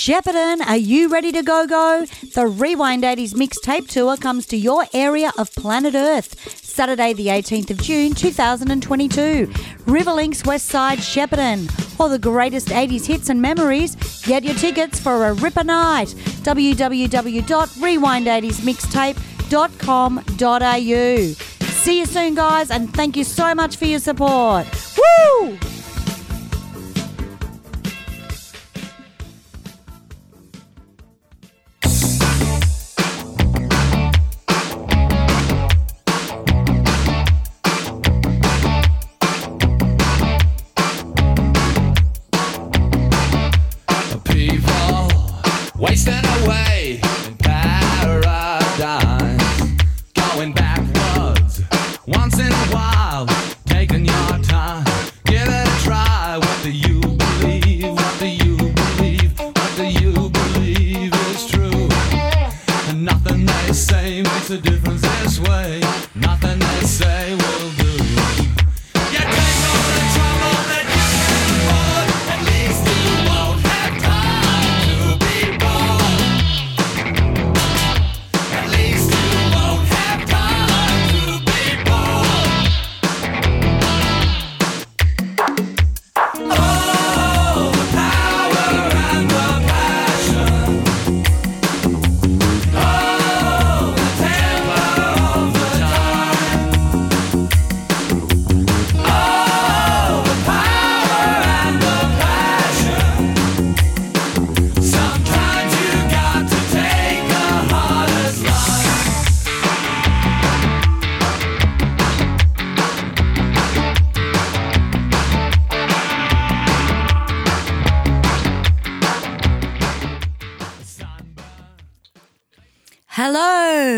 Shepparton, are you ready to go go? The Rewind 80s mixtape tour comes to your area of planet Earth Saturday, the 18th of June 2022. Riverlinks Westside Shepparton. All the greatest 80s hits and memories. Get your tickets for a ripper night. www.rewind80smixtape.com.au. See you soon, guys, and thank you so much for your support. Woo! Oh,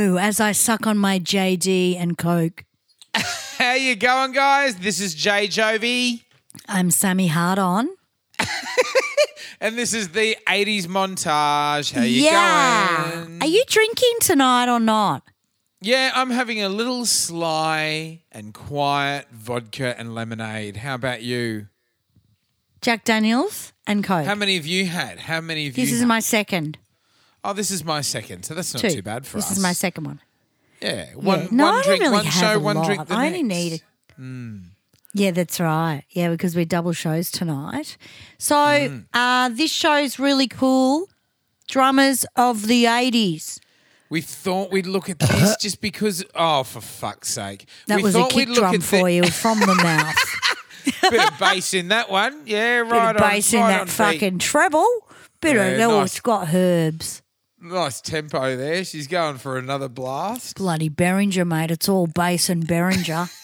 As I suck on my JD and Coke. How you going, guys? This is Jay Jovi, I'm Sammy HardOn. and this is the '80s montage. How you yeah. going? Are you drinking tonight or not? Yeah, I'm having a little sly and quiet vodka and lemonade. How about you? Jack Daniels and Coke. How many have you had? How many of you? this is my second. Oh, this is my second, so that's not Two. too bad for this us. This is my second one. Yeah, Yeah. one, no, one I don't drink, really one show, a one lot. drink. The I only next. need. Yeah, that's right. Yeah, because we're double shows tonight. So Mm. uh, this show's really cool. Drummers of the eighties. We thought we'd look at this just because. Oh, for fuck's sake! That we was a kick drum for the, you from the mouth. Bit of bass in that one. Yeah, right. Bit of bass on. in right that fucking treble. Bit Yeah, of oh, nice. it's got herbs. Nice tempo there. She's going for another blast. Bloody Behringer, mate. It's all bass and Behringer.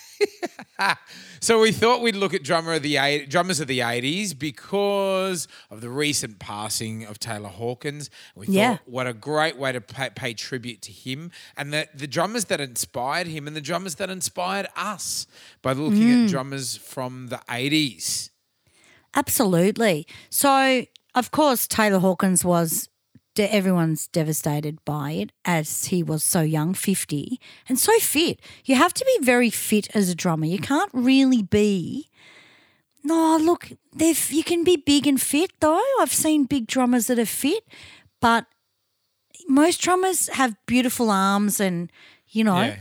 So we thought we'd look at drummer of the eight, drummers of the eighties because of the recent passing of Taylor Hawkins. We thought Yeah. what a great way to pay, pay tribute to him and the, the drummers that inspired him and the drummers that inspired us by looking Mm. at drummers from the eighties. Absolutely. So, of course, Taylor Hawkins was, everyone's devastated by it as he was so young, 50, and so fit. You have to be very fit as a drummer. You can't really be. No, look, you can be big and fit, though. I've seen big drummers that are fit, but most drummers have beautiful arms and, you know, Yeah.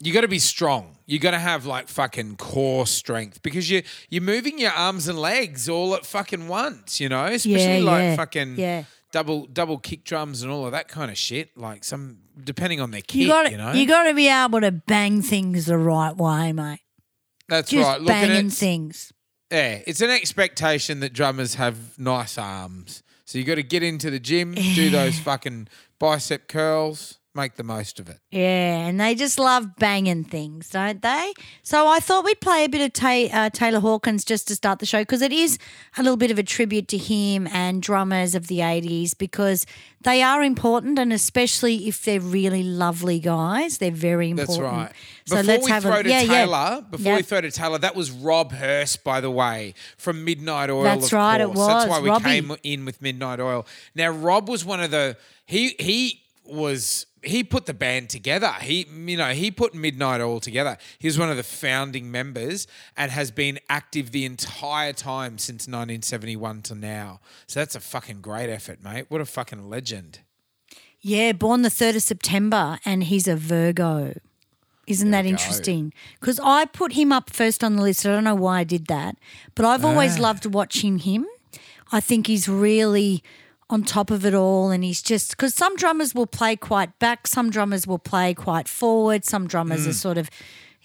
You got to be strong. You got to have like fucking core strength because you you're moving your arms and legs all at fucking once. You know, especially Yeah, like yeah, fucking yeah. Double double kick drums and all of that kind of shit. Like some depending on their kit. you You, got know, you got to be able to bang things the right way, mate. that's Just right. Look, banging things. yeah, it's an expectation that drummers have nice arms. So you got to get into the gym, do those fucking bicep curls, make the most of it. Yeah, and they just love banging things, don't they? So I thought we'd play a bit of Ta- uh, Taylor Hawkins just to start the show because it is a little bit of a tribute to him and drummers of the 80s because they are important and especially if they're really lovely guys, they're very important. That's right. So before let's we have throw a to yeah, Taylor, yeah. before we throw to Taylor, that was Rob Hirst, by the way, from Midnight Oil. That's right, it course. That's why we Robbie. came in with Midnight Oil. Now, Rob was one of the he he was he put the band together. He you know he put Midnight Oil together. He was one of the founding members and has been active the entire time since 1971 to now. So that's a fucking great effort, mate. What a fucking legend. Yeah, born the 3rd of September and he's a Virgo. Isn't that interesting? Because I put him up first on the list. I don't know why I did that, but I've always ah. loved watching him. I think he's really on top of it all, and he's just because some drummers will play quite back, some drummers will play quite forward, some drummers are mm. sort of,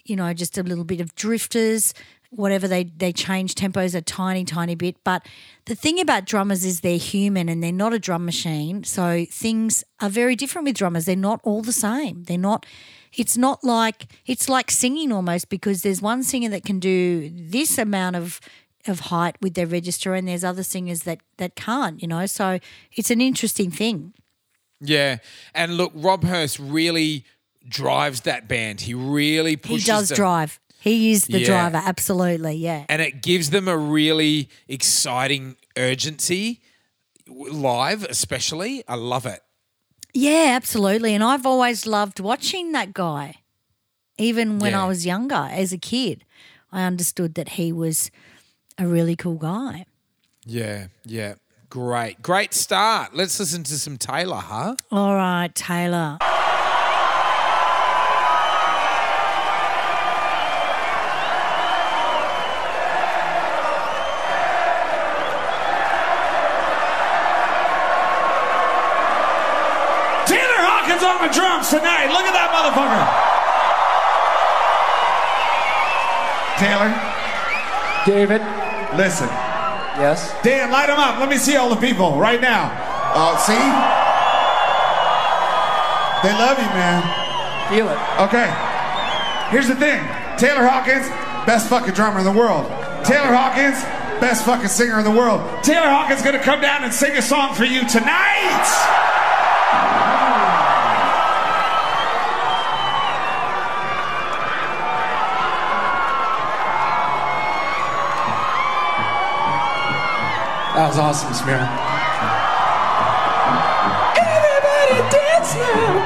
you know, just a little bit of drifters. Whatever they they change tempos a tiny tiny bit, but the thing about drummers is they're human and they're not a drum machine. So things are very different with drummers. They're not all the same. They're not it's not like it's like singing almost because there's one singer that can do this amount of of height with their register and there's other singers that that can't you know so it's an interesting thing Yeah, and look, Rob Hirst really drives that band. He really he does them. drive he is the Yeah. driver absolutely yeah and it gives them a really exciting urgency live, especially. I love it. yeah absolutely and i've always loved watching that guy even when Yeah. i was younger as a kid i understood that he was a really cool guy Yeah, yeah. Great, great start. Let's listen to some Taylor, huh? all right taylor Taylor Hawkins on the drums tonight. Look at that motherfucker. Taylor, David. Listen. Yes. Dan, light them up. Let me see all the people right now. Uh, see? They love you, man. Feel it. Okay. Here's the thing Taylor Hawkins, best fucking drummer in the world. Taylor Hawkins, best fucking singer in the world. Taylor Hawkins gonna come down and sing a song for you tonight. That was awesome, Smira. Everybody dance now.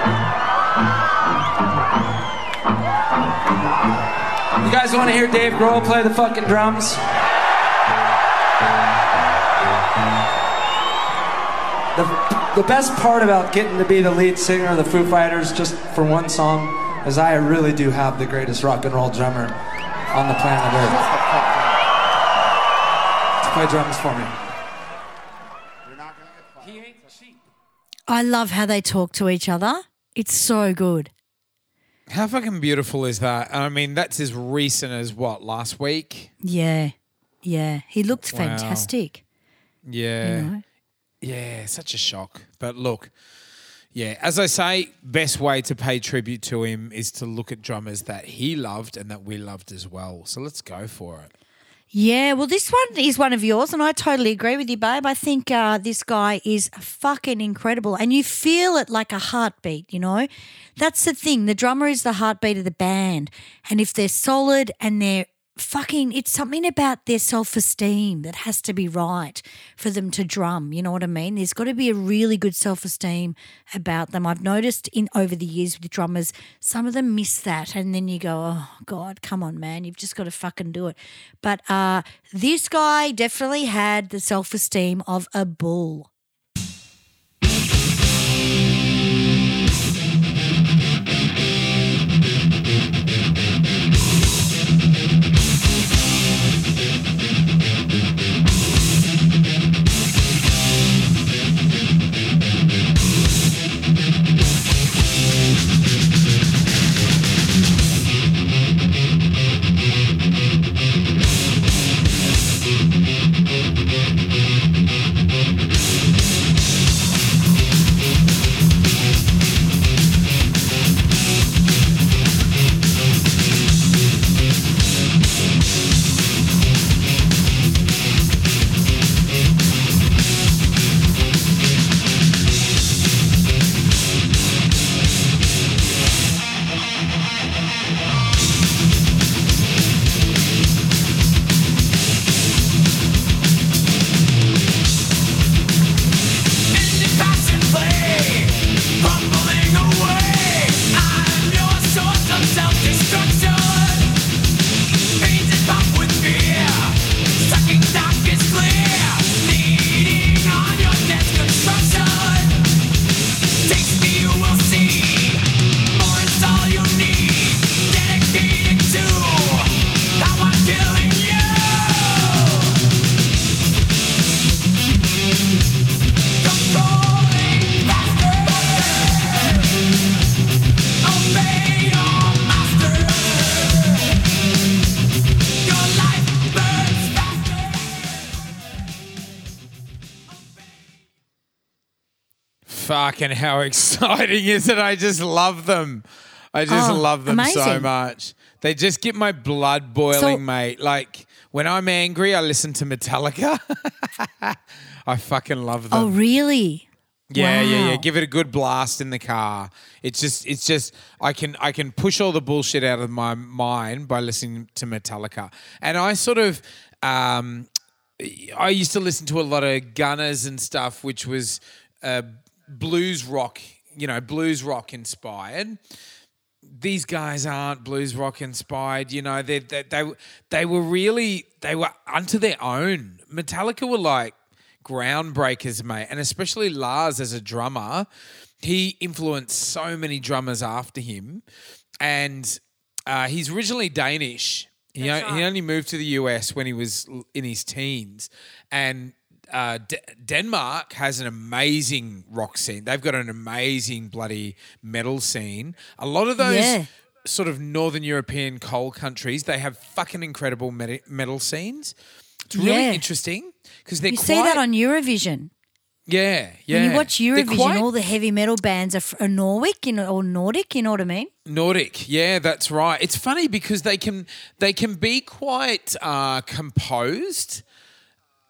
You guys want to hear Dave Grohl play the fucking drums? The, the best part about getting to be the lead singer of the Foo Fighters just for one song is I really do have the greatest rock and roll drummer on the planet Earth. Play drums for me. He ain't cheap. I love how they talk to each other. It's so good. How fucking beautiful is that? I mean, that's as recent as what last week. Yeah. Yeah. He looked Wow. fantastic. Yeah, You know? yeah, such a shock. But look, yeah, as I say, best way to pay tribute to him is to look at drummers that he loved and that we loved as well. So let's go for it. Yeah, well, this one is one of yours, and I totally agree with you, babe. I think uh, this guy is fucking incredible, and you feel it like a heartbeat, you know? That's the thing. The drummer is the heartbeat of the band, and if they're solid and they're fucking, it's something about their self esteem that has to be right for them to drum. You know what I mean? There's got to be a really good self esteem about them. I've noticed in over the years with drummers, some of them miss that, and then you go, "Oh God, come on, man, you've just got to fucking do it." But uh, this guy definitely had the self esteem of a bull. Fucking how exciting is it? I just love them. I just Oh, love them so much. They just get my blood boiling, So- mate. Like when I'm angry, I listen to Metallica. I fucking love them. Oh, really? Yeah, yeah, yeah. Give it a good blast in the car. It's just, it's just, I can, I can push all the bullshit out of my mind by listening to Metallica. And I sort of, um, I used to listen to a lot of Gunners and stuff, which was uh, blues rock, you know, blues rock inspired. These guys aren't blues rock inspired, you know. They, they they they were really they were unto their own. Metallica were like groundbreakers, mate, and especially Lars as a drummer. He influenced so many drummers after him, and uh, he's originally Danish. He, o- he only moved to the US when he was in his teens, and uh, D- Denmark has an amazing rock scene. They've got an amazing bloody metal scene. A lot of those Yeah. sort of northern European coal countries, they have fucking incredible metal scenes. It's really Yeah. interesting because they're You quite, see that on Eurovision. yeah, yeah. When you watch Eurovision, quite all the heavy metal bands are, f- are Nordic, you know, or Nordic. You know what I mean? Nordic, yeah, that's right. It's funny because they can they can be quite uh, composed,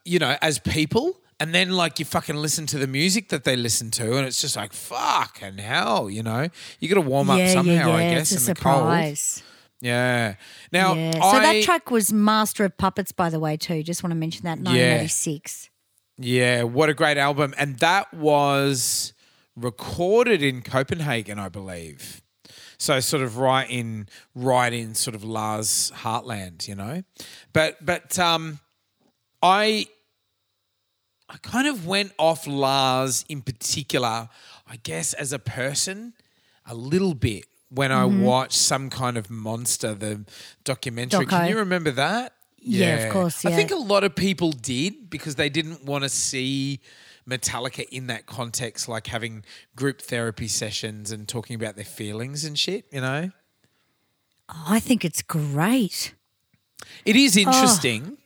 you know, as people, and then like you fucking listen to the music that they listen to, and it's just like fuck and hell, you know. You got to warm up yeah, somehow, yeah, yeah. I guess, it's a in the cold. surprise. Yeah. Now, Yeah. So I, that track was Master of Puppets, by the way, too. Just want to mention that, 1986. yeah, what a great album, and that was recorded in Copenhagen, I believe. So sort of right in right in sort of Lars heartland, you know. But but um I I kind of went off Lars in particular, I guess as a person a little bit when I mm-hmm. watched some kind of monster the documentary. Can you remember that? Yeah, of course, I think a lot of people did because they didn't want to see Metallica in that context, like having group therapy sessions and talking about their feelings and shit, you know? Oh, I think it's great. It is Oh.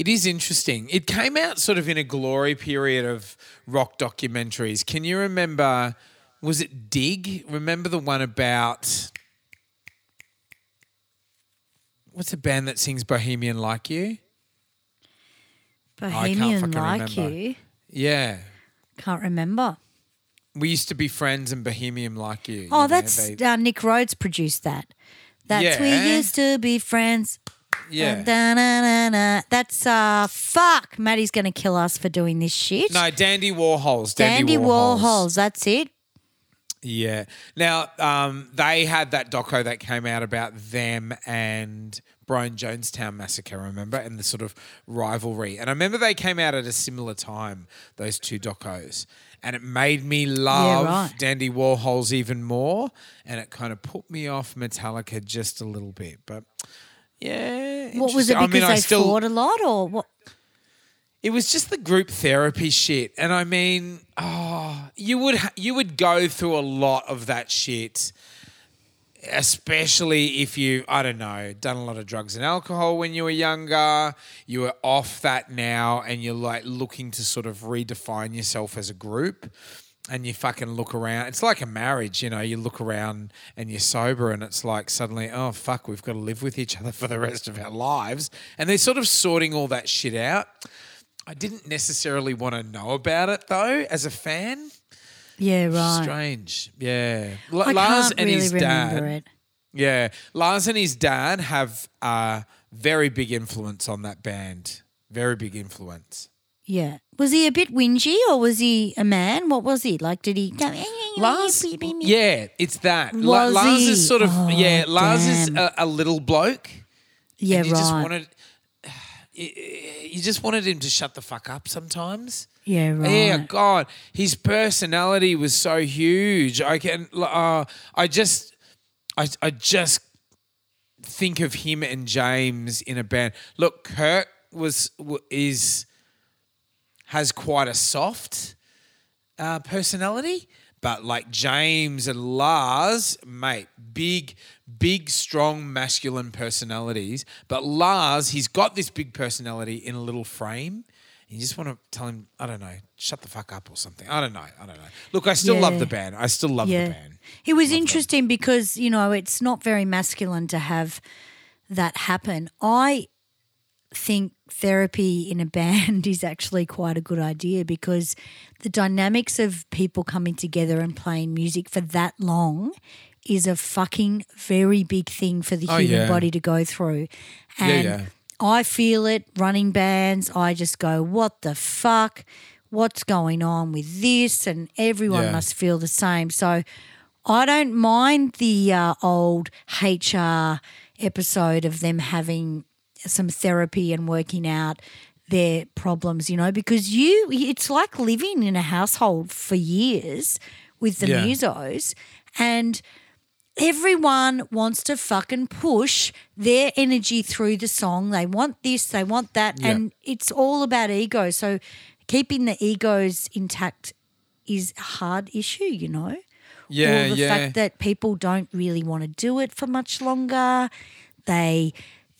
It is interesting. It came out sort of in a glory period of rock documentaries. Can you remember? Was it Dig? Remember the one about what's a band that sings Bohemian Like You? Bohemian Like remember. You. Yeah. Can't remember. We used to be friends and Bohemian Like You. Oh, you know, that's they- uh, Nick Rhodes produced that. That's we used to be friends. Yeah. Da-na-na-na. That's uh fuck. Maddie's gonna kill us for doing this shit. No, Dandy Warhols. Dandy, Dandy Warhols. That's it. Yeah. Now, um, they had that doco that came out about them and Brian Jonestown massacre, remember, and the sort of rivalry. And I remember they came out at a similar time, those two docos. And it made me love right. Dandy Warhols even more. And it kind of put me off Metallica just a little bit. But yeah. What was it? interesting. I Because mean, I they still, fought a lot, or what? it was just the group therapy shit, and I mean, oh, you would you would go through a lot of that shit, especially if you I don't know done a lot of drugs and alcohol when you were younger. You were off that now, and you're like looking to sort of redefine yourself as a group. And you fucking look around. It's like a marriage, you know. You look around and you're sober, and it's like suddenly, oh fuck, we've got to live with each other for the rest of our lives. And they're sort of sorting all that shit out. I didn't necessarily want to know about it though, as a fan. Yeah, right. Strange, yeah. L- I Lars can't and really his dad, it. yeah. Lars and his dad have a very big influence on that band. Very big influence. Yeah. Was he a bit whingy, or was he a man? What was he like? Did he go? Lars, yeah, it's that. La- Was Lars he? is sort of Oh, yeah. Lars is damn. a, a little bloke. Yeah, and you right. just wanted, you just wanted him to shut the fuck up sometimes. yeah, right. Yeah, God, his personality was so huge. I can, uh, I just, I, I just think of him and James in a band. Look, Kurt was w- is has quite a soft uh, personality, but like James and Lars, mate, big, big, strong, masculine personalities. But Lars, he's got this big personality in a little frame. You just want to tell him, I don't know, shut the fuck up or something. I don't know. I don't know. Look, I still love the band. I still love Yeah. the band. It was interesting because, you know, it's not very masculine to have that happen. I think therapy in a band is actually quite a good idea because the dynamics of people coming together and playing music for that long is a fucking very big thing for the Oh, human yeah. body to go through. Yeah, And yeah. I feel it running bands. I just go, what the fuck? What's going on with this? And everyone Yeah. must feel the same. So I don't mind the uh, old HR episode of them having some therapy and working out their problems, you know, because you, it's like living in a household for years with the Yeah. musos and everyone wants to fucking push their energy through the song. They want this, they want that, Yeah. and it's all about ego. So keeping the egos intact is a hard issue, you know? Yeah, or the yeah. fact that people don't really want to do it for much longer. They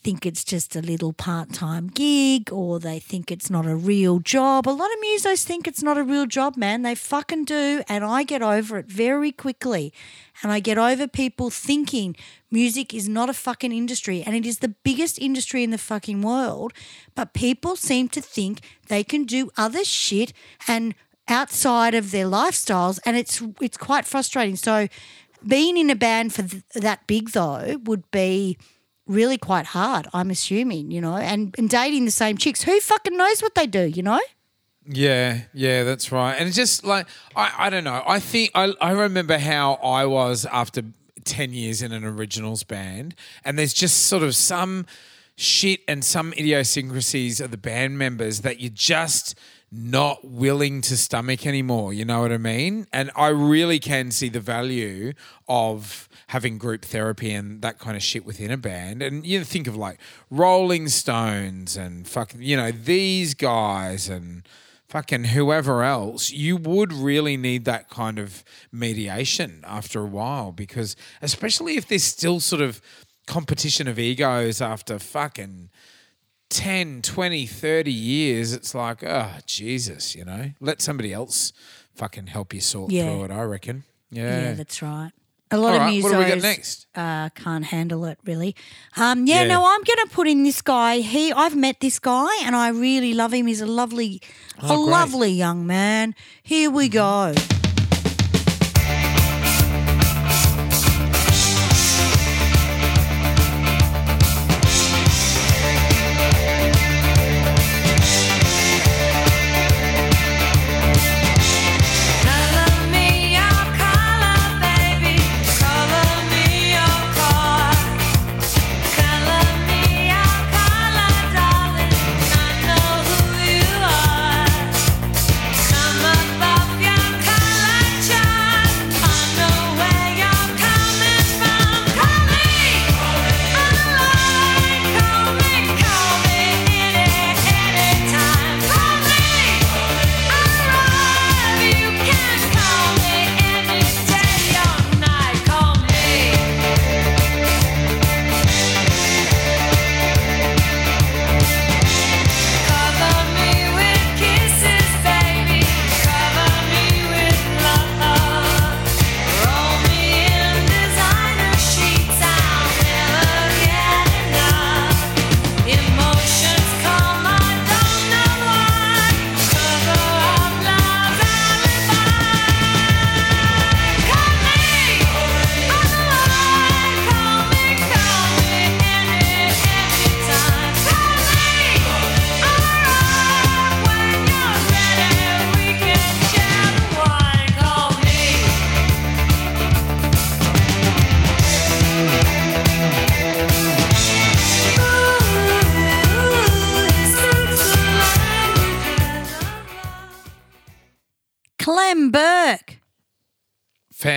think it's just a little part time gig or they think it's not a real job. A lot of musos think it's not a real job, man. They fucking do. And I get over it very quickly. And I get over people thinking music is not a fucking industry and it is the biggest industry in the fucking world. But people seem to think they can do other shit and outside of their lifestyles and it's it's quite frustrating so being in a band for th- that big though would be really quite hard i'm assuming you know and, and dating the same chicks who fucking knows what they do you know Yeah, yeah, that's right. And it's just like I, I don't know. I think I, I remember how I was after ten years in an originals band, and there's just sort of some shit and some idiosyncrasies of the band members that you're just not willing to stomach anymore. You know what I mean? And I really can see the value of having group therapy and that kind of shit within a band. And you think of like Rolling Stones and fucking, you know, these guys and fucking whoever else, you would really need that kind of mediation after a while because, especially if there's still sort of competition of egos after fucking 10, 20, 30 years, it's like, oh, Jesus, you know, let somebody else fucking help you sort Yeah. through it, I reckon. yeah, Yeah. that's right a lot All of right, musos what do we got next? Uh, can't handle it really um, yeah, Yeah. no i'm gonna put in this guy he i've met this guy and i really love him he's a lovely a Oh, great. Mm-hmm. lovely young man here we go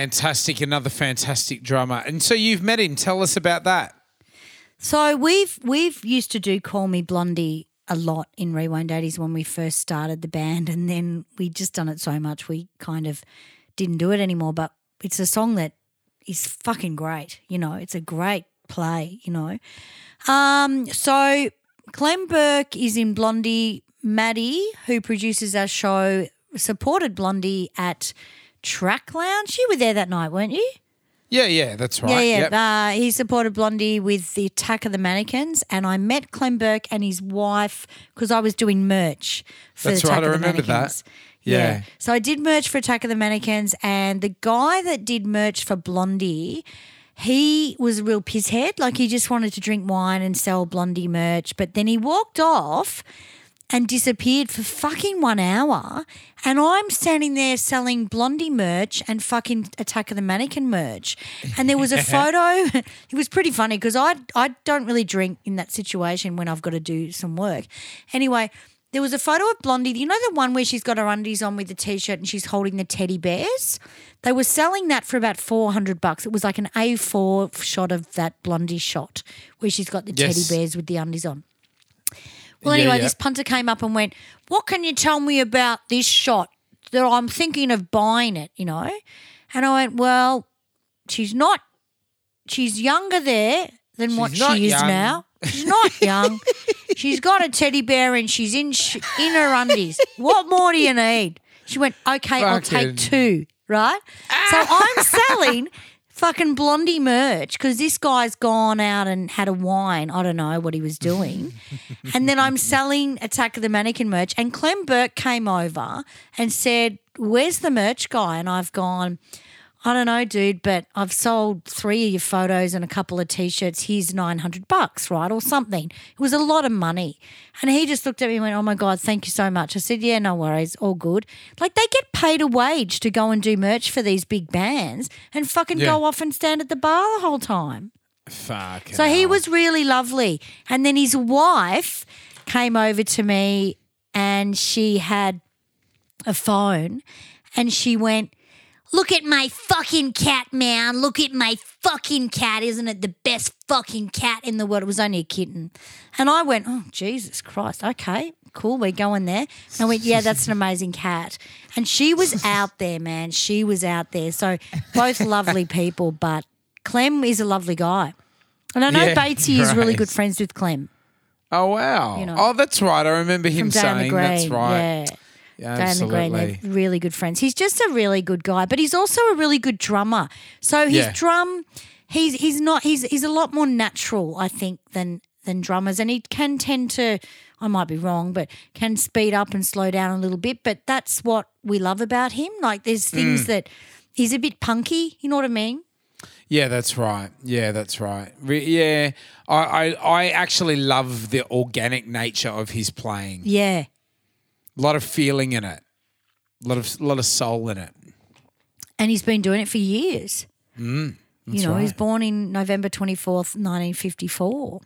Fantastic, another fantastic drummer. And so you've met him. Tell us about that. So we've we've used to do Call Me Blondie a lot in Rewind 80s when we first started the band and then we just done it so much we kind of didn't do it anymore. But it's a song that is fucking great, you know, it's a great play, you know. Um so Clem Burke is in Blondie Maddie, who produces our show, supported Blondie at Track Lounge. You were there that night, weren't you? Yeah, yeah, that's right. Yeah, yeah. Yep. Uh, he supported Blondie with the Attack of the Mannequins, and I met Clem Burke and his wife because I was doing merch for That's the Attack right, I of the remember that. Mannequins. Yeah. So I did merch for Attack of the Mannequins, and the guy that did merch for Blondie, he was a real pisshead. Like he just wanted to drink wine and sell Blondie merch, but then he walked off and disappeared for fucking one hour. And I'm standing there selling Blondie merch and fucking Attack of the Mannequin merch. And there was a photo. it was pretty funny because I I don't really drink in that situation when I've got to do some work. Anyway. There was a photo of Blondie. You know the one where she's got her undies on with the t-shirt and she's holding the teddy bears. They were selling that for about four hundred bucks. It was like an A4 shot of that Blondie shot where she's got the Yes. teddy bears with the undies on. Well, Yeah, anyway, yeah. this punter came up and went, What can you tell me about this shot? That I'm thinking of buying it, you know? And I went, Well, she's not, she's younger there than what She's not she is young. now. She's not young. she's got a teddy bear and she's in sh- in her undies. What more do you need? She went, Okay, I'll take two, right? So I'm selling fucking blondie merch because this guy's gone out and had a wine. I don't know what he was doing. and then I'm selling Attack of the Mannequin merch. And Clem Burke came over and said, Where's the merch guy? And I've gone, I don't know, dude, but I've sold three of your photos and a couple of t-shirts. Here's 900 bucks, right? Or something. It was a lot of money. And he just looked at me and went, oh my God, thank you so much. I said, yeah, no worries. All good. Like they get paid a wage to go and do merch for these big bands and fucking Yeah. go off and stand at the bar the whole time. Fuck. So he was really lovely. And then his wife came over to me and she had a phone and she went, Look at my fucking cat, man. Look at my fucking cat. Isn't it the best fucking cat in the world? It was only a kitten. And I went, Oh, Jesus Christ. Okay, cool. We're going there. And I went, Yeah, that's an amazing cat. And she was out there, man. She was out there. So both lovely people, but Clem is a lovely guy. And I know Yeah, Batesy is really good friends with Clem Oh wow. you know. oh, that's right. I remember him from Dan the saying that's right. Yeah. Yeah, Dan the Green, absolutely. they're really good friends. He's just a really good guy, but he's also a really good drummer. So his Yeah. drum, he's he's not he's he's a lot more natural, I think, than than drummers, and he can tend to. I might be wrong, but can speed up and slow down a little bit. But that's what we love about him. Like there's things Mm. that he's a bit punky. You know what I mean? Yeah, that's right. Yeah, that's right. Yeah, I, I I actually love the organic nature of his playing. Yeah. A lot of feeling in it. A lot of lot of soul in it. and he's been doing it for years. Mm, you know, he's right. born in November 24th, 1954.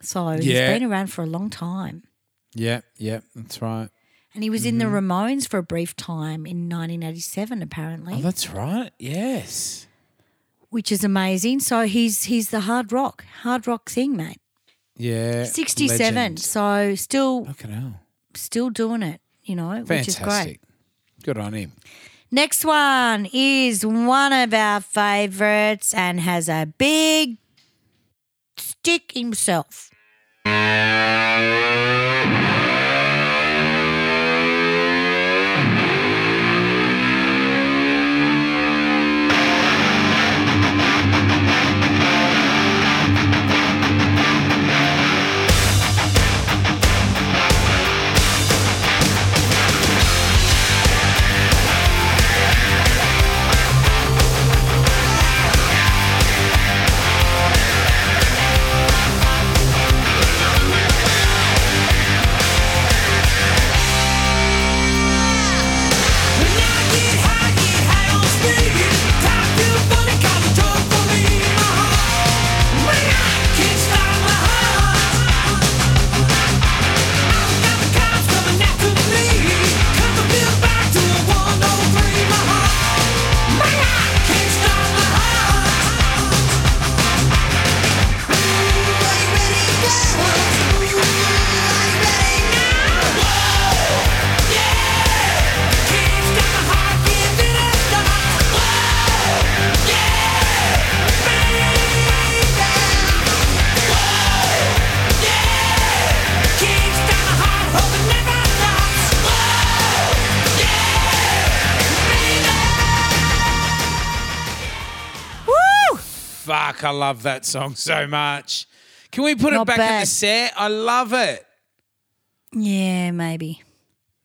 So he's been around for a long time. Yeah, yeah, that's right. And he was in the Mm-hmm. Ramones for a brief time in 1987, apparently, Oh, that's right. Yes. which is amazing. So he's he's the hard rock, hard rock thing, mate. Yeah. 67. legend. So still still doing it, you know, which is great. Fantastic. Good on him. Next one is one of our favorites and has a big stick himself. Love that song so much. Can we put it Not back in the set? I love it. Yeah, maybe.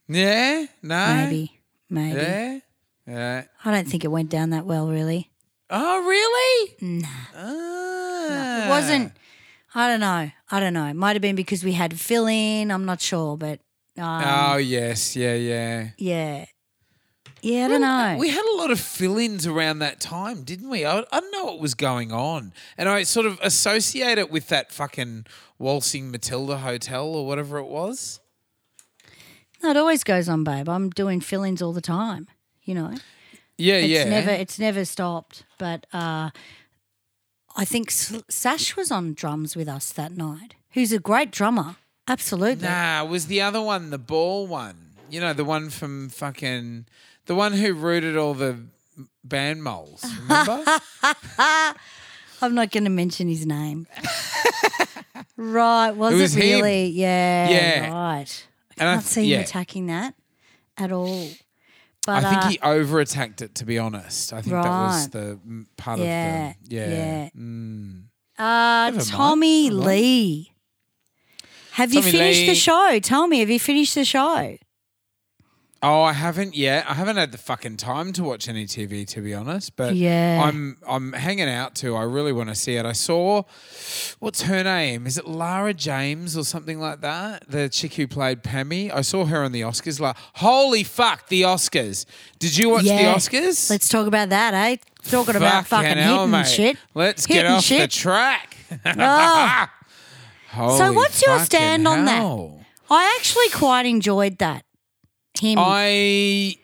Yeah? No? Maybe. Maybe. Yeah? Yeah. I don't think it went down that well, really. Oh, really? No. Ah. It wasn't. I don't know. I don't know. It might have been because we had fill in. I'm not sure, but um, Oh, yes. Yeah, yeah. yeah, yeah. I don't know. We had a lot of fill-ins around that time, didn't we? I, I don't know what was going on, and I sort of associate it with that fucking waltzing Matilda hotel or whatever it was. No, it always goes on, babe. I'm doing fill ins all the time. You know, Yeah, it's yeah. never it's never stopped. But uh, I think S- Sash was on drums with us that night. Who's a great drummer. Absolutely. Nah, it was the other one, the ball one. You know, the one from fucking the one who rooted all the band moles. Remember? I'm not going to mention his name. right. Was it, was him. really? Yeah. Yeah. Right. I I can't th- see him attacking that at all. But, I think uh, he over attacked it. To be honest, I think that was the part Yeah, of the yeah. yeah. Mm. uh, Tommy Lee. Have you finished Lee. the show? Tell me, have you finished the show? Oh, I haven't yet. I haven't had the fucking time to watch any TV, to be honest. But Yeah. I'm I'm hanging out too. I really want to see it. I saw, what's her name? Is it Lara James or something like that? The chick who played Pammy. I saw her on the Oscars. Like, holy fuck, the Oscars! Did you watch Yeah. the Oscars? Let's talk about that, eh? Talking about fucking hell, hitting mate. shit. Let's get Hitting off the shit. track. Oh. Holy So what's your stand on that? I actually quite enjoyed that. Him. I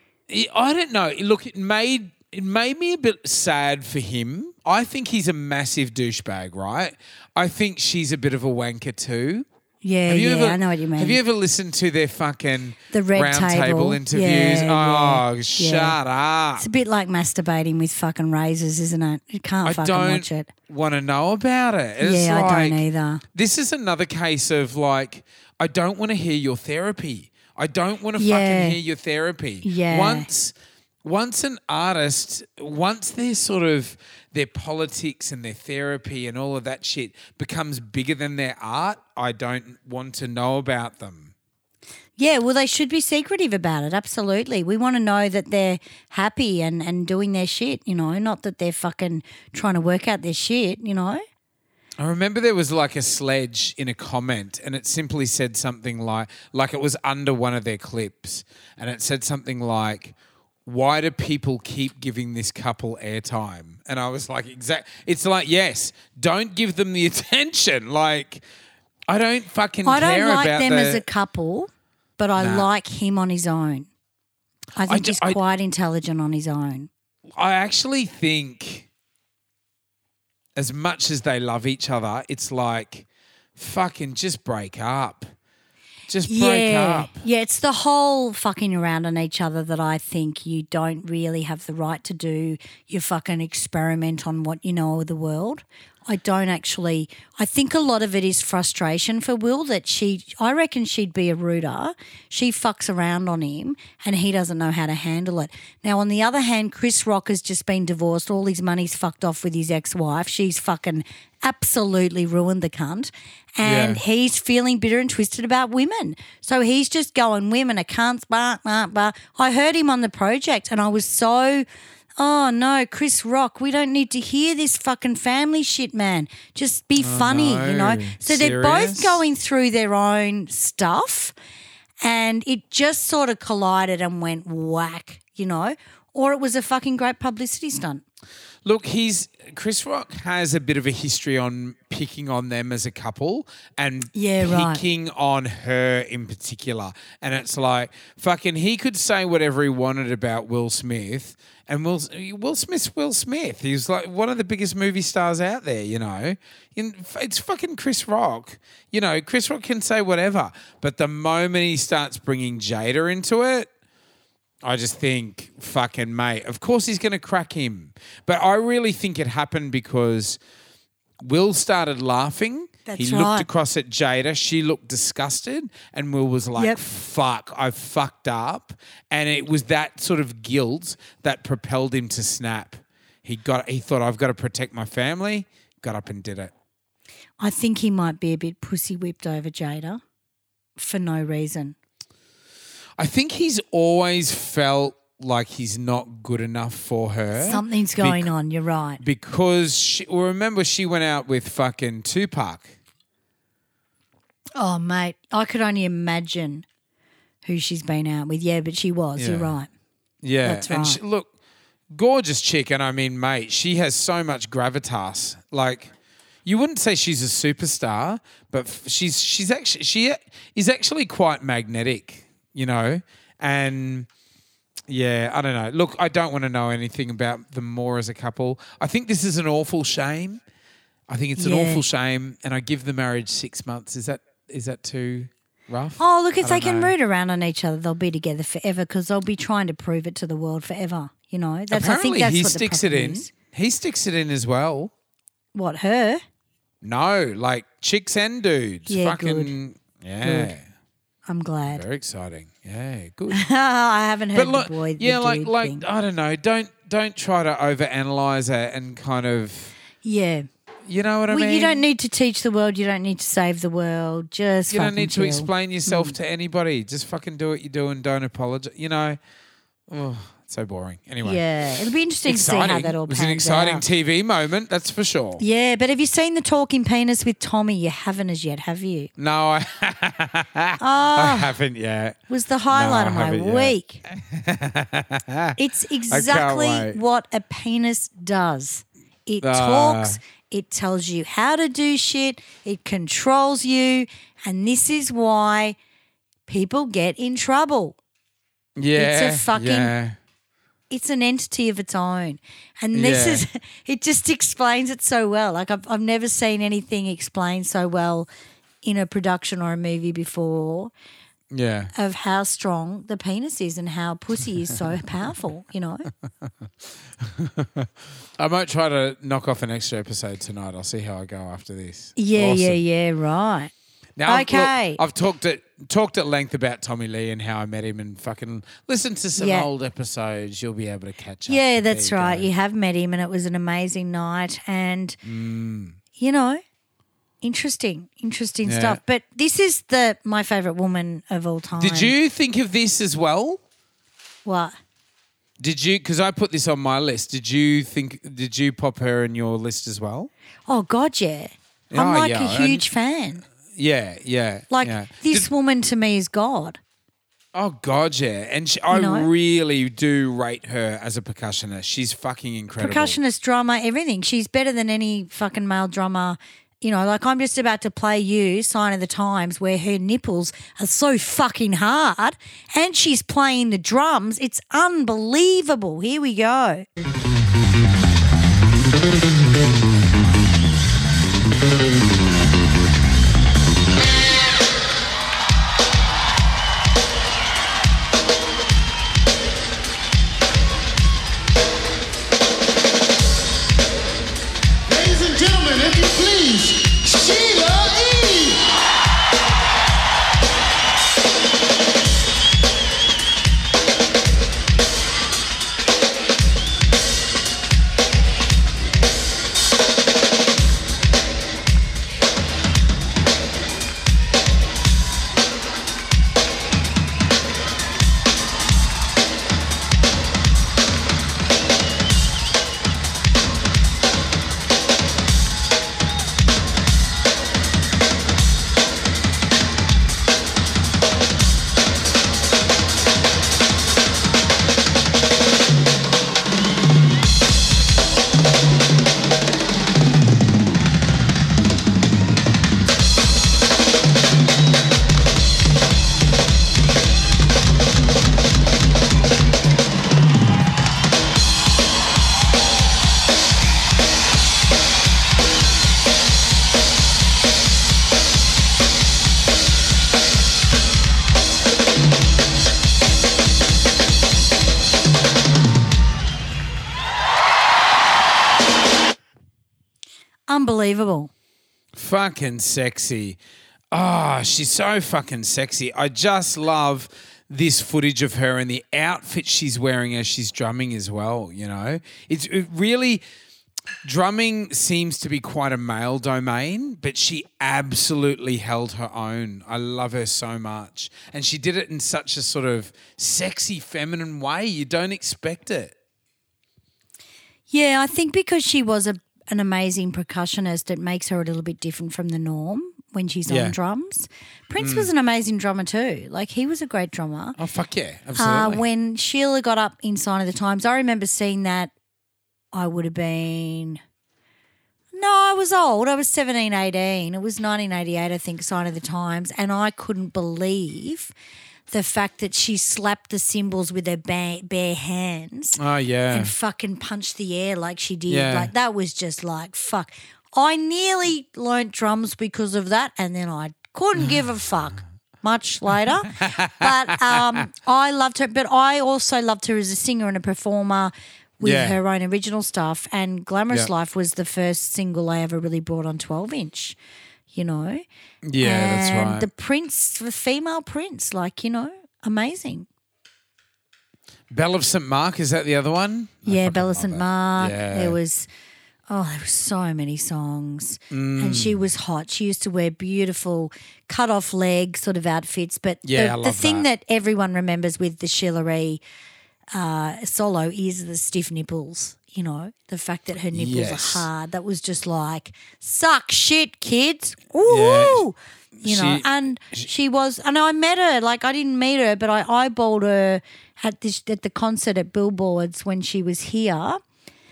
I don't know. Look, it made it made me a bit sad for him. I think he's a massive douchebag, right? I think she's a bit of a wanker too. yeah, Have you yeah, ever, I know what you mean. Have you ever listened to their fucking The red round table. interviews? Yeah, oh, yeah, shut up. It's a bit like masturbating with fucking razors, isn't it? You can't I fucking don't watch it. want to know about it. It's yeah, I don't either. This is another case of like, I don't want to hear your therapy. I don't want to Yeah. fucking hear your therapy. Yeah. Once, once an artist, once their sort of their politics and their therapy and all of that shit becomes bigger than their art, I don't want to know about them. Yeah, well, they should be secretive about it. Absolutely. We want to know that they're happy and, and doing their shit, you know, not that they're fucking trying to work out their shit, you know? I remember there was like a sledge in a comment, and it simply said something like, like it was under one of their clips, and it said something like, "Why do people keep giving this couple airtime?" And I was like, "Exact." It's like, yes, don't give them the attention. Like, I don't fucking I don't care like about them the, as a couple, but I Nah. like him on his own. I think ju- he's I- quite intelligent on his own. I actually think, as much as they love each other, it's like, fucking just break up. Just break yeah. up. Yeah, it's the whole fucking around on each other that I think you don't really have the right to do. You fucking experiment on what you know of the world. I don't actually. I think a lot of it is frustration for Will that she. I reckon she'd be a rooter. She fucks around on him, and he doesn't know how to handle it. Now, on the other hand, Chris Rock has just been divorced. All his money's fucked off with his ex-wife. She's fucking absolutely ruined the cunt, and Yeah. he's feeling bitter and twisted about women. So he's just going, women are cunts, bah, bah, bah. I heard him on the project and I was so, oh no, Chris Rock, we don't need to hear this fucking family shit, man. Just be oh, funny, you know? no. So they're both going through their own stuff and it just sort of collided and went whack, you know? Or it was a fucking great publicity stunt. Look, he's Chris Rock has a bit of a history on picking on them as a couple and Yeah, right. picking on her in particular. And it's like fucking he could say whatever he wanted about Will Smith. And Will Will Smith's Will Smith. He's like one of the biggest movie stars out there, you know. In, it's fucking Chris Rock. You know, Chris Rock can say whatever, but the moment he starts bringing Jada into it, I just think, fucking mate, of course he's going to crack him. But I really think it happened because Will started laughing. That's he looked across at Jada. She looked disgusted. And Will was like, Yep. fuck, I fucked up. And it was that sort of guilt that propelled him to snap. He got. He thought I've got to protect my family. Got up and did it. I think he might be a bit pussy whipped over Jada for no reason. I think he's always felt like he's not good enough for her. Something's going on. You're right. because she, well, remember she went out with fucking Tupac. Oh, mate, I could only imagine who she's been out with. Yeah, but she was. You're Yeah. right. Yeah, That's and she, right. look, gorgeous chick, and I mean, mate, she has so much gravitas. Like, you wouldn't say she's a superstar, but f- she's she's actually she is actually quite magnetic, you know, and. Yeah, I don't know. Look, I don't want to know anything about them more as a couple. I think this is an awful shame. I think it's an Yeah. awful shame, and I give the marriage six months. Is that is that too rough? Oh, look, if they can know. root around on each other, they'll be together forever because they'll be trying to prove it to the world forever. You know, that's I think Apparently, that's he what the sticks it in. is. He sticks it in as well. What her? No, like chicks and dudes. Yeah, Fucking yeah. I'm glad. Very exciting. Yeah, good. I haven't heard but look, the boy. yeah, the like like thing. I don't know. Don't don't try to overanalyze it and kind of yeah. you know what I mean. you don't need to teach the world. You don't need to save the world. Just you don't need to chill. Mm. explain yourself to anybody. Just fucking do what you do and don't apologize. You know. Oh, so boring. Anyway. Yeah, it'll be interesting to see how that all it was an exciting out. TV moment, that's for sure. yeah, but have you seen the talking penis with Tommy? You haven't as yet, have you? No, I, oh, I haven't yet. was the highlight No, of my week. it's exactly what a penis does. It Ah. talks, it tells you how to do shit, it controls you, and this is why people get in trouble. Yeah. It's a fucking- yeah. It's an entity of its own. And this Yeah. is, it just explains it so well. Like, I've, I've never seen anything explained so well in a production or a movie before Yeah. of how strong the penis is and how pussy is so powerful, you know? I might try to knock off an extra episode tonight. I'll see how I go after this. Yeah, Awesome. yeah, yeah, right. Now, I've- look, Okay. I've talked at talked at length about Tommy Lee and how I met him, and fucking listen to some Yeah. old episodes. You'll be able to catch up. Yeah, that's you right. go. You have met him and it was an amazing night and Mm. you know, interesting, interesting Yeah. stuff. But this is the my favorite woman of all time. Did you think of this as well? What? Did you? Because I put this on my list. Did you think? Did you pop her in your list as well? Oh god, yeah. I'm Oh, like yeah, a and- huge fan. Yeah, yeah. Like yeah. this Did- woman to me is God. oh God, yeah. And she, I know? really do rate her as a percussionist. She's fucking incredible. Percussionist, drummer, everything. She's better than any fucking male drummer. You know, like I'm just about to play you Sign of the Times where her nipples are so fucking hard and she's playing the drums. It's unbelievable. Here we go. Unbelievable. fucking sexy. Ah, she's so fucking sexy. I just love this footage of her and the outfit she's wearing as she's drumming as well. You know, it's it really drumming seems to be quite a male domain, but she absolutely held her own. I love her so much, and she did it in such a sort of sexy, feminine way. You don't expect it. Yeah, I think because she was a, an amazing percussionist, it makes her a little bit different from the norm when she's Yeah. on drums. Prince Mm. was an amazing drummer too. Like he was a great drummer. Oh fuck yeah, Uh, absolutely. when Sheila got up in Sign of the Times, I remember seeing that. I would have been. No, I was old. I was 17, 18. It was 1988, I think, Sign of the Times. And I couldn't believe the fact that she slapped the cymbals with her ba- bare hands oh yeah, and fucking punched the air like she did. Yeah. Like that was just like fuck. I nearly learnt drums because of that, and then I couldn't give a fuck. Much later, but um, I loved her. But I also loved her as a singer and a performer with Yeah. her own original stuff. And "Glamorous Yeah. Life" was the first single I ever really brought on twelve inch. You know, yeah, that's right. The Prince, the female Prince, like you know, amazing. Belle of St Mark is that the other one? Yeah, Belle of St. Mark. Yeah. There was, oh, there were so many songs. Mm. And she was hot. She used to wear beautiful cut off leg sort of outfits. But Yeah, the, the thing that. that. everyone remembers with the Shillery uh, solo is the stiff nipples. You know, the fact that her nipples Yes. are hard. That was just like, suck shit, kids. Ooh. You know, She- and she was, and I met her. Like I didn't meet her, but I eyeballed her at this at the concert at Billboards when she was here.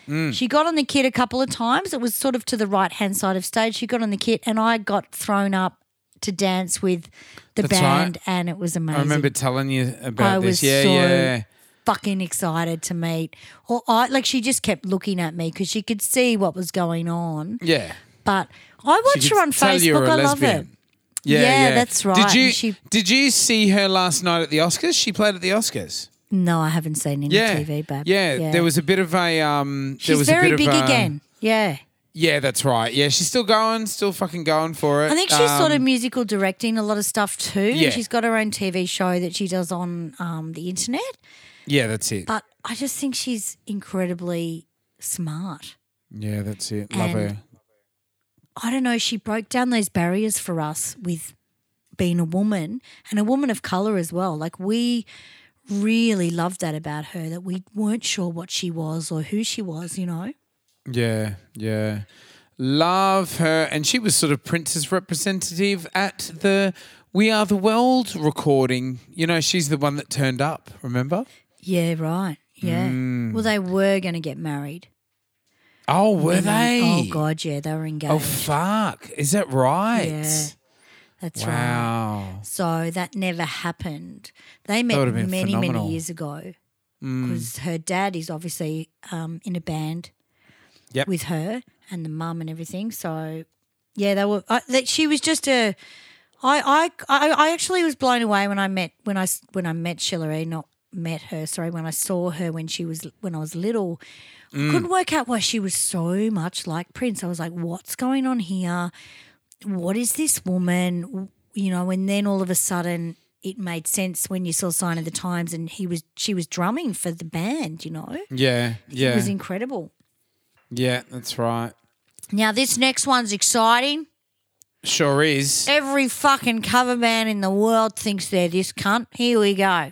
Mm. She got on the kit a couple of times. It was sort of to the right hand side of stage. She got on the kit, and I got thrown up to dance with the That's band, right. and it was amazing. I remember telling you about I this. was Yeah, so yeah. Fucking excited to meet. Or I like she just kept looking at me because she could see what was going on. Yeah. But I watch her on Facebook. I love it. Yeah, Yeah, yeah, that's right. Did you she- did you see her last night at the Oscars? She played at the Oscars. No, I haven't seen any Yeah, TV, babe. yeah, There was a bit of a um. there She's was a very bit big of a, again. Yeah. Yeah, that's right. Yeah, she's still going, still fucking going for it. I think she's sort of Um, musical directing a lot of stuff too. Yeah. And she's got her own TV show that she does on um, the internet. Yeah, that's it. But I just think she's incredibly smart. Yeah, that's it. Love And- her. I don't know, she broke down those barriers for us with being a woman and a woman of color as well. Like we really loved that about her that we weren't sure what she was or who she was, you know. Yeah, yeah. Love her. And she was sort of Prince's representative at the We Are the World recording. You know, she's the one that turned up, remember? Yeah, right. Yeah. Mm. Well, they were going to get married. Oh, were And they? Oh God, yeah, they were engaged. Oh, fuck. Is that right? Yeah, that's right. wow. So that never happened. They met many, phenomenal. many years ago Mm. because her dad is obviously um, in a band Yep. with her and the mum and everything. So yeah, they were. I, that she was just a. I, I, I actually was blown away when I met when I when I met Shillery, not met her. Sorry, when I saw her when she was when I was little. Mm. I couldn't work out why she was so much like Prince. I was like, what's going on here? What is this woman? You know, and then all of a sudden it made sense when you saw Sign of the Times and he was she was drumming for the band, you know? Yeah, yeah. It was incredible. yeah, that's right. Now this next one's exciting. Sure is. Every fucking cover band in the world thinks they're this cunt. Here we go.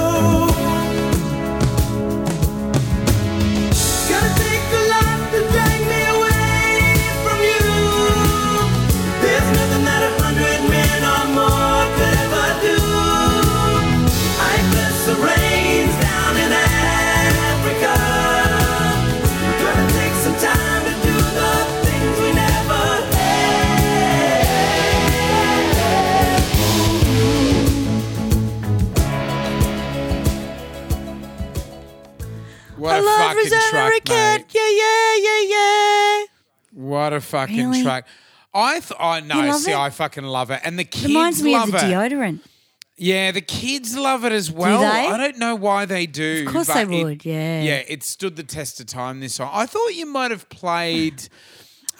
Rosanna mate. Yeah, yeah, yeah, yeah. What a fucking Really? track. I th- oh no, You love see, it? I fucking love it, and the kids love it. Reminds me of the it. deodorant. Yeah, the kids love it as well. they? I don't know why they do. Of course but they it- would, yeah. Yeah, it stood the test of time. This song. I thought you might have played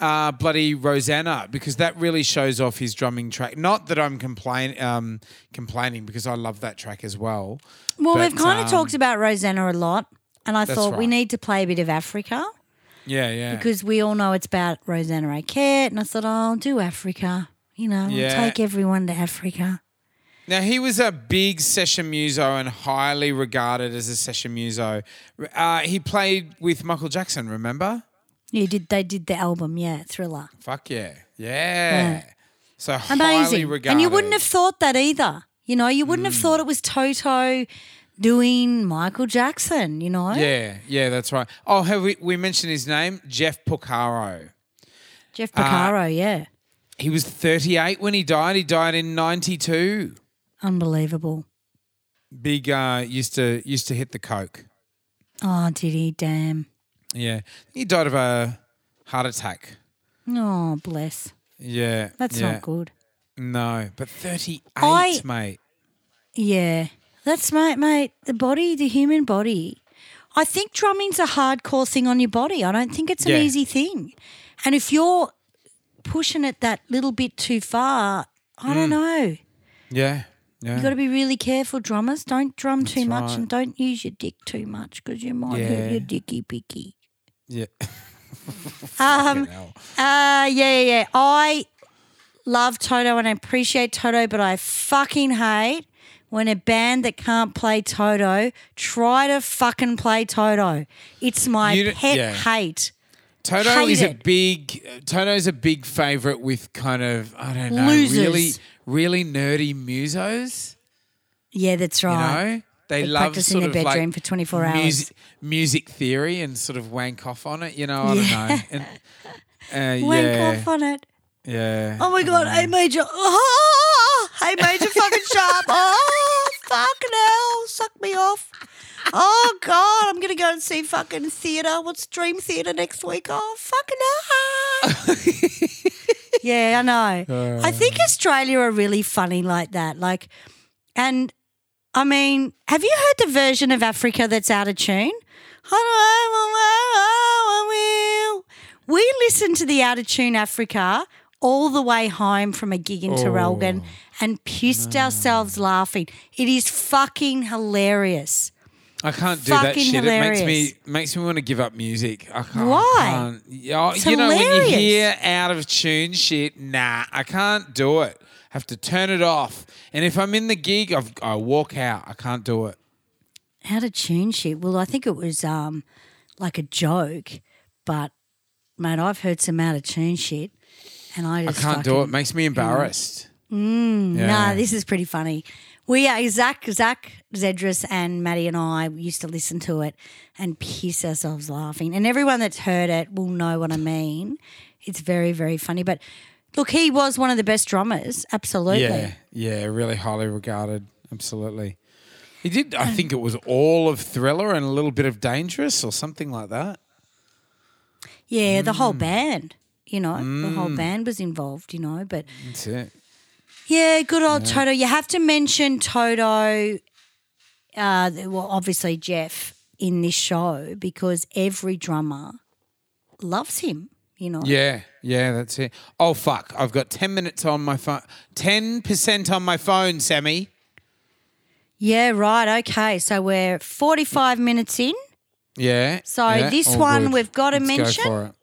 uh, bloody Rosanna because that really shows off his drumming track. Not that I'm complain um, complaining because I love that track as well. Well, But, we've kind of um, talked about Rosanna a lot, and I That's thought we need to play a bit of Africa Yeah, yeah. because we all know it's about Rosanna Arquette, and I thought, oh, I'll do Africa. You know, Yeah. take everyone to Africa. Now he was a big session muso and highly regarded as a session muso. Uh, he played with Michael Jackson. Remember? Yeah, did they did the album? Yeah, Thriller. Fuck yeah, yeah. So highly Amazing. regarded. And you wouldn't have thought that either. You know, you Mm. wouldn't have thought it was Toto doing Michael Jackson. You know, Yeah, yeah, that's right. Oh, have we, we mentioned his name? Jeff Porcaro. Jeff Uh, yeah, He was 38 when he died. He died in 92. unbelievable. Big uh used to used to hit the coke. Oh, did he? Damn. Yeah. He died of a heart attack. Oh, bless. Yeah. That's yeah. not good. No, but 38, I- mate. Yeah, that's mate, mate. The body, the human body. I think drumming's a hardcore thing on your body. I don't think it's an Yeah. easy thing. And if you're pushing it that little bit too far, I Mm. don't know. Yeah. Yeah. You got to be really careful, drummers. Don't drum too much right. and don't use your dick too much because you might Yeah. hurt your dicky picky. yeah. Um, uh, yeah, yeah, yeah. I love Toto and I appreciate Toto, but I fucking hate when a band that can't play Toto try to fucking play Toto. It's my You pet yeah. hate. Toto Hate is a it. big Toto's a big favorite with kind of I don't know Losers. really really nerdy musos. Yeah, that's You right. know, they They love practice in their of bedroom like for 24 hours. Music, music theory and sort of wank off on it. You know, I don't know. And, uh, Wank yeah, off on it. yeah. Oh my god, A major. Oh, hey major fucking sharp. Oh, fucking hell. Suck me off. Oh god, I'm gonna go and see fucking theatre. What's Dream Theatre next week? Oh fucking hell. yeah, I know. I uh. think Australia are really funny like that. Like and I mean, have you heard the version of Africa that's out of tune? We listen to the out of tune Africa all the way home from a gig in Traralgon and pissed ourselves laughing. It is fucking hilarious. I can't do that shit. It makes me hilarious. makes me want to give up music. I can't. Why? I can't. It's you know when you hear out of tune shit, nah, I can't do it. have to turn it off. And if I'm in the gig, I've, I walk out. I can't do it. Out of tune shit. Well, I think it was um like a joke, but mate, I've heard some out of tune shit, and I I just can't do it. it. Makes me embarrassed. Mm, Yeah. Nah, this is pretty funny. We are Zach, Zach, Zedris, and Maddie and I used to listen to it and piss ourselves laughing. And everyone that's heard it will know what I mean. It's very, very funny. But look, he was one of the best drummers. Absolutely. Yeah, yeah, really highly regarded. Absolutely. He did. I think it was all of Thriller and a little bit of Dangerous or something like that. Yeah, the Mm. whole band. You know, the whole band was involved. You know, but That's it. Yeah, good old Toto. You have to mention Toto, uh, well, obviously Jeff in this show because every drummer loves him. You know, Yeah, yeah, that's it. Oh fuck! I've got ten minutes on my phone. Ten percent on my phone, Sammy. Yeah, right. Okay. So we're 45 minutes in. Yeah. So yeah, this one good. we've got to Let's go mention. for it.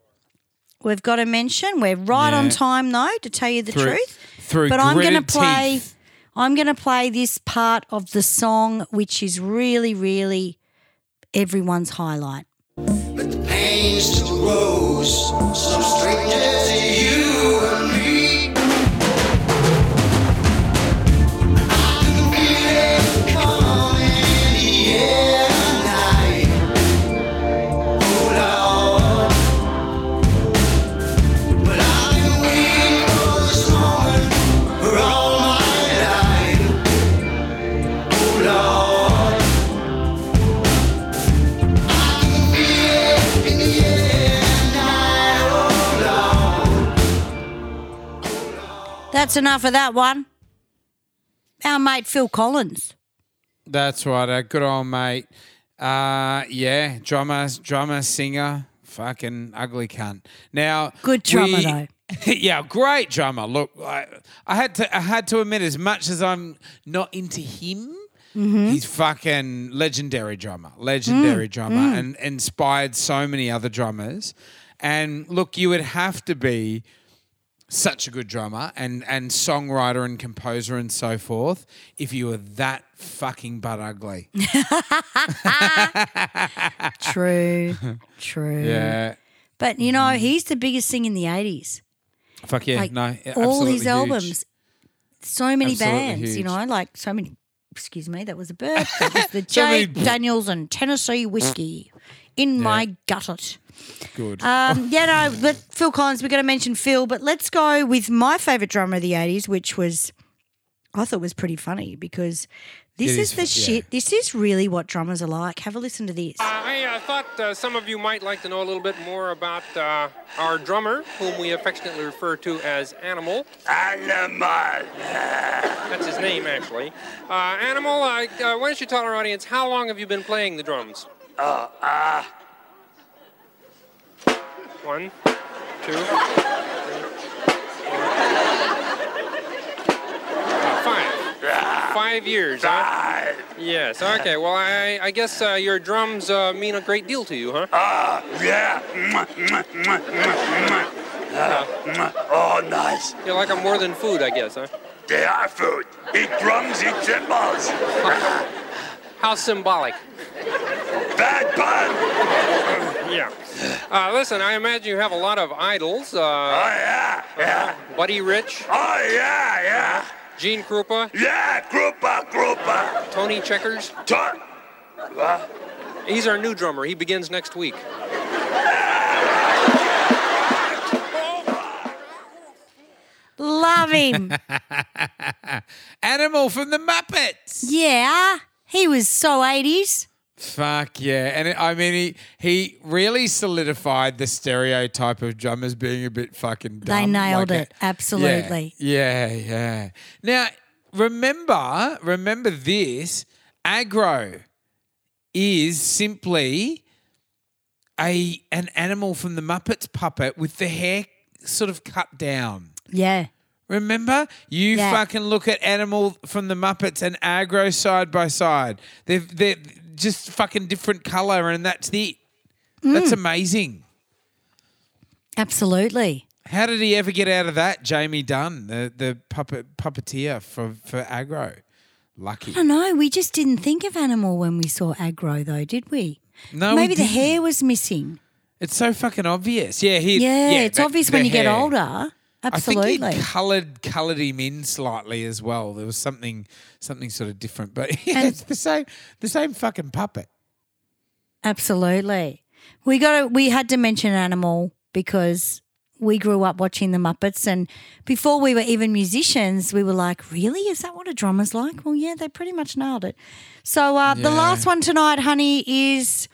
We've got to mention we're right on time though to tell you the Through- truth. through but I'm going to play. teeth. I'm going to play this part of the song, which is really, really everyone's highlight. Pain still grows. Some strangers to you That's enough of that one. Our mate Phil Collins. That's right. A good old mate. Uh, yeah, drummer, drummer, singer, fucking ugly cunt. Now, Good drummer, we- though. yeah, great drummer. Look, I, I had to, I had to admit, as much as I'm not into him, Mm-hmm. he's fucking legendary drummer, legendary Mm, drummer, and inspired so many other drummers. And look, you would have to be such a good drummer and and songwriter and composer and so forth if you were that fucking butt ugly. True, true. Yeah. But you know, he's the biggest thing in the 80s. Fuck yeah. like no. all his huge. albums, so many Absolutely bands, you know, like so many. Excuse me, that was a bird. That was the Jake Daniels and Tennessee whiskey in my gutlet. Good. Um, yeah, no, but Phil Collins, we're going to mention Phil, but let's go with my favourite drummer of the 80s, which was, I thought was pretty funny because this It is is the yeah. shit. This is really what drummers are like. Have a listen to this. I uh, thought uh, some of you might like to know a little bit more about uh, our drummer, whom we affectionately refer to as Animal. Animal. That's his name, actually. Uh, Animal, uh, uh, why don't you tell our audience how long have you been playing the drums? Oh, ah. One, two, three, uh, five. Five years, huh? Yes. Okay. Well, I, I guess uh, your drums uh, mean a great deal to you, huh? Ah, yeah. Mwah, mwah, mwah, mwah, mwah. Ah, mwah. Oh, nice. You like them more than food, I guess, huh? They are food. Eat drums, eat cymbals. How symbolic. Bad pun. Yeah. Uh, listen, I imagine you have a lot of idols. Oh, Uh, yeah, yeah. Buddy Rich, Oh, yeah, yeah. Gene Krupa, Yeah, groupa, groupa. Tony Checkers. Ton. What? He's our new drummer. He begins next week. Love him. Animal from the Muppets. yeah, he was so 80s. Fuck yeah. And it, I mean, he, he really solidified the stereotype of drummers being a bit fucking dumb. They nailed Like it. Absolutely. Yeah, yeah, yeah. Now, remember, remember this Agro is simply a an animal from the Muppets puppet with the hair sort of cut down. Yeah. Remember? You Yeah. fucking look at Animal from the Muppets and Agro side by side. They're, they're just fucking different color and that's it. Mm. That's amazing. Absolutely. How did he ever get out of that, Jamie Dunn, the, the puppet puppeteer for, for Agro? Lucky. I don't know. We just didn't think of animal when we saw Agro, though, did we? No, we Maybe the didn't. hair was missing. It's so fucking obvious. Yeah, he. Yeah, yeah it's the- obvious when you get older. Absolutely. I think he coloured coloured him in slightly as well. There was something something sort of different, but yeah, it's the same the same fucking puppet. Absolutely. We got to, we had to mention animal because we grew up watching the Muppets and before we were even musicians, we were like, really? Is that what a drummer's like? Well, yeah, they pretty much nailed it. So uh, the last one tonight, honey, is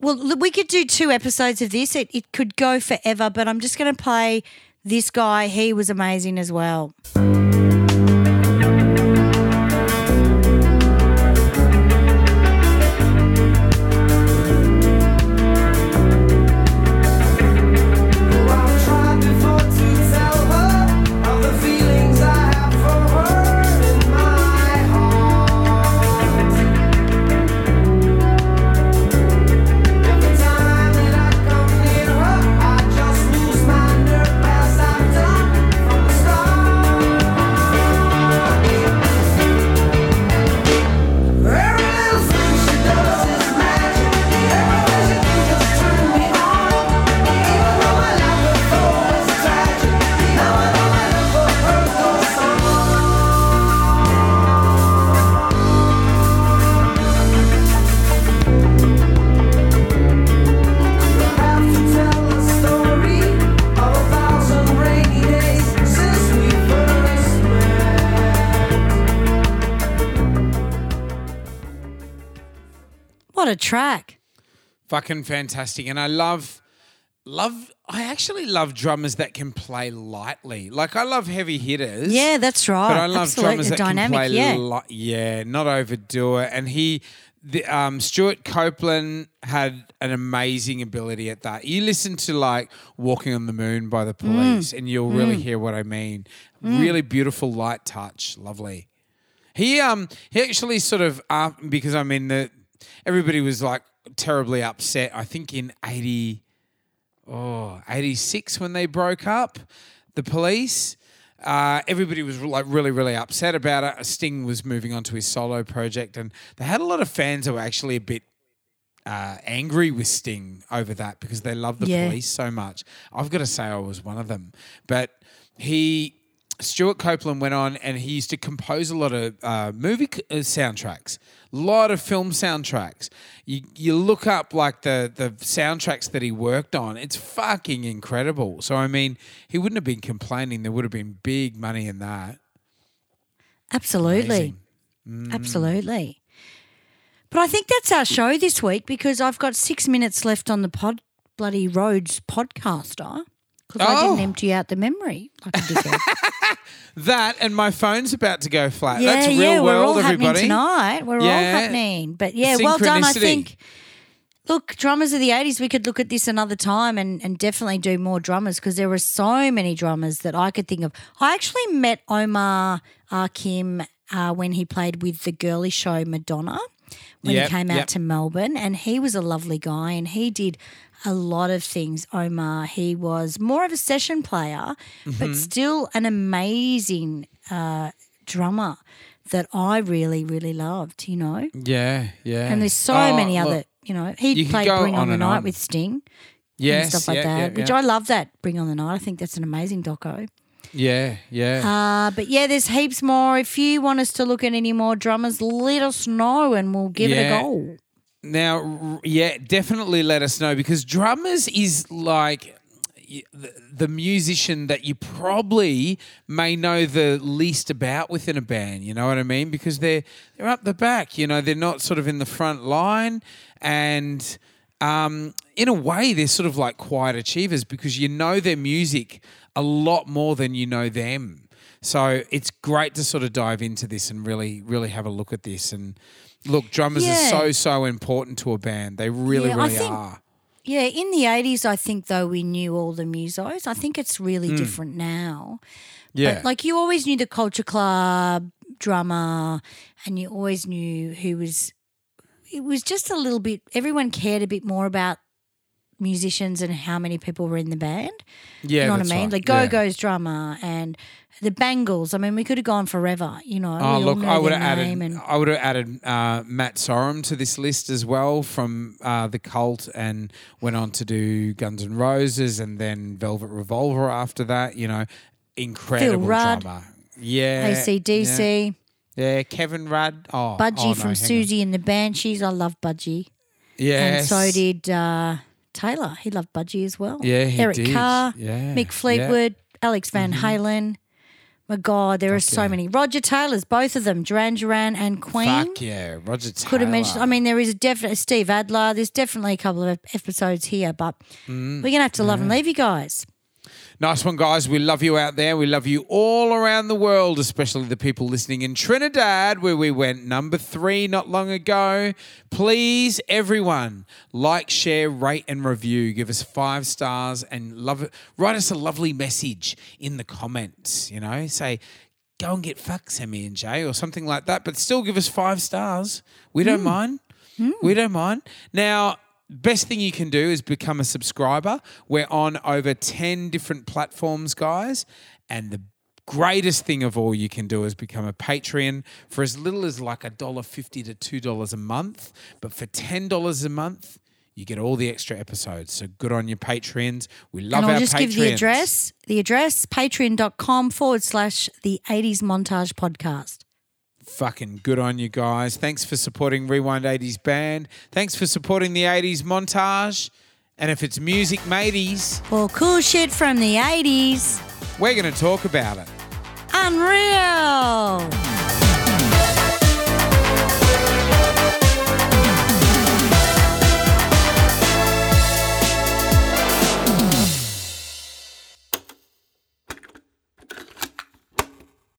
well, we could do two episodes of this. It, it could go forever, but I'm just going to play this guy. He was amazing as well. Track. Fucking fantastic. And I love, love, I actually love drummers that can play lightly. Like, I love heavy hitters. Yeah, that's right. But I love Absolutely. drummers that Dynamic, can play yeah. li- yeah, not overdo it. And he, the, um, Stewart Copeland had an amazing ability at that. You listen to like "Walking on the Moon" by the Mm. Police, and you'll really hear what I mean. Really beautiful, light touch, lovely. He um he actually sort of uh, because I mean the everybody was like terribly upset. I think in eighty oh 86 when they broke up, the police. Uh, everybody was like really, really upset about it. Sting was moving on to his solo project, and they had a lot of fans who were actually a bit uh, angry with Sting over that because they love the Yeah. police so much. I've got to say, I was one of them. But he, Stewart Copeland, went on and he used to compose a lot of uh, movie c- uh, soundtracks, lot of film soundtracks. You you look up like the the soundtracks that he worked on. It's fucking incredible. So I mean, he wouldn't have been complaining. There would have been big money in that. Absolutely. Mm. Absolutely. But I think that's our show this week because I've got six minutes left on the pod bloody roads podcaster because I Oh. didn't empty out the memory like a dickhead. That and my phone's about to go flat. yeah, That's real yeah, we're world, all everybody. happening tonight. We're all Yeah. happening. But yeah, well done. I Synchronicity. think. Look, drummers of the 80s, we could look at this another time and, and definitely do more drummers because there were so many drummers that I could think of. I actually met Omar uh, Kim uh, when he played with the Girlie Show Madonna when Yep, he came out yep. to Melbourne. And he was a lovely guy and he did a lot of things. Omar, he was more of a session player, Mm-hmm. but still an amazing uh, drummer that I really, really loved, you know? Yeah, yeah. And there's so Oh, many look, other, you know, he could played Bring on, on the Night on. with Sting yes, and stuff like yeah, that, yeah, which yeah. I love that Bring on the Night. I think that's an amazing doco. Yeah, yeah. Uh, but yeah, there's heaps more. If you want us to look at any more drummers, let us know and we'll give it a go. Now, yeah, definitely let us know because drummers is like the, the musician that you probably may know the least about within a band. You know what I mean? Because they're they're up the back. You know, they're not sort of in the front line, and um, in a way, they're sort of like quiet achievers because you know their music a lot more than you know them. So it's great to sort of dive into this and really, really have a look at this. And look, drummers Yeah. are so, so important to a band. They really, Yeah, really think- are. Yeah, in the 80s, I think, though, we knew all the musos. I think it's really different now. Yeah. But like you always knew the culture club drummer, and you always knew who was. It was just a little bit. Everyone cared a bit more about musicians and how many people were in the band. yeah, you know what I mean? right. Like. Go Go's drummer and the Bangles. I mean, we could have gone forever. You know. Oh look, know I would have added. and- I would have added uh, Matt Sorum to this list as well from uh, the Cult, and went on to do Guns N' Roses, and then Velvet Revolver after that. You know, incredible drummer. Yeah, ACDC, Yeah, yeah. Kevin Rudd. Oh, Budgie oh, no, from. Siouxsie and the Banshees. I love Budgie. Yes. And so did uh, Taylor. He loved Budgie as well. Yeah, he Eric did. Carr, Yeah, Mick Fleetwood, Alex Van Mm-hmm. Halen. My God, there are so yeah. many. Roger Taylor's, both of them, Duran Duran and Queen. Fuck yeah, Roger Taylor. Could have mentioned. I mean, there is a definite Steve Adler. There's definitely a couple of episodes here, but Mm. we're gonna have to love and leave you guys. Nice one, guys. We love you out there. We love you all around the world, especially the people listening in Trinidad, where we went number three not long ago. Please, everyone, like, share, rate, and review. Give us five stars and love it. Write us a lovely message in the comments. You know, say, go and get fucked, Sammy and Jay, or something like that. But still, give us five stars. We don't hmm. mind. Hmm. We don't mind. Now, best thing you can do is become a subscriber. We're on over 10 different platforms, guys. And the greatest thing of all you can do is become a Patreon for as little as like a dollar fifty to two dollars a month. But for ten dollars a month, you get all the extra episodes. So good on your Patreons. We love and I'll our just Patreons. give the address. The address, patreon.com forward slash the 80s montage podcast. Fucking good on you guys. Thanks for supporting Rewind 80s Band. Thanks for supporting the 80s montage. And if it's music mateys, Or cool shit from the 80s. we're going to talk about it. Unreal.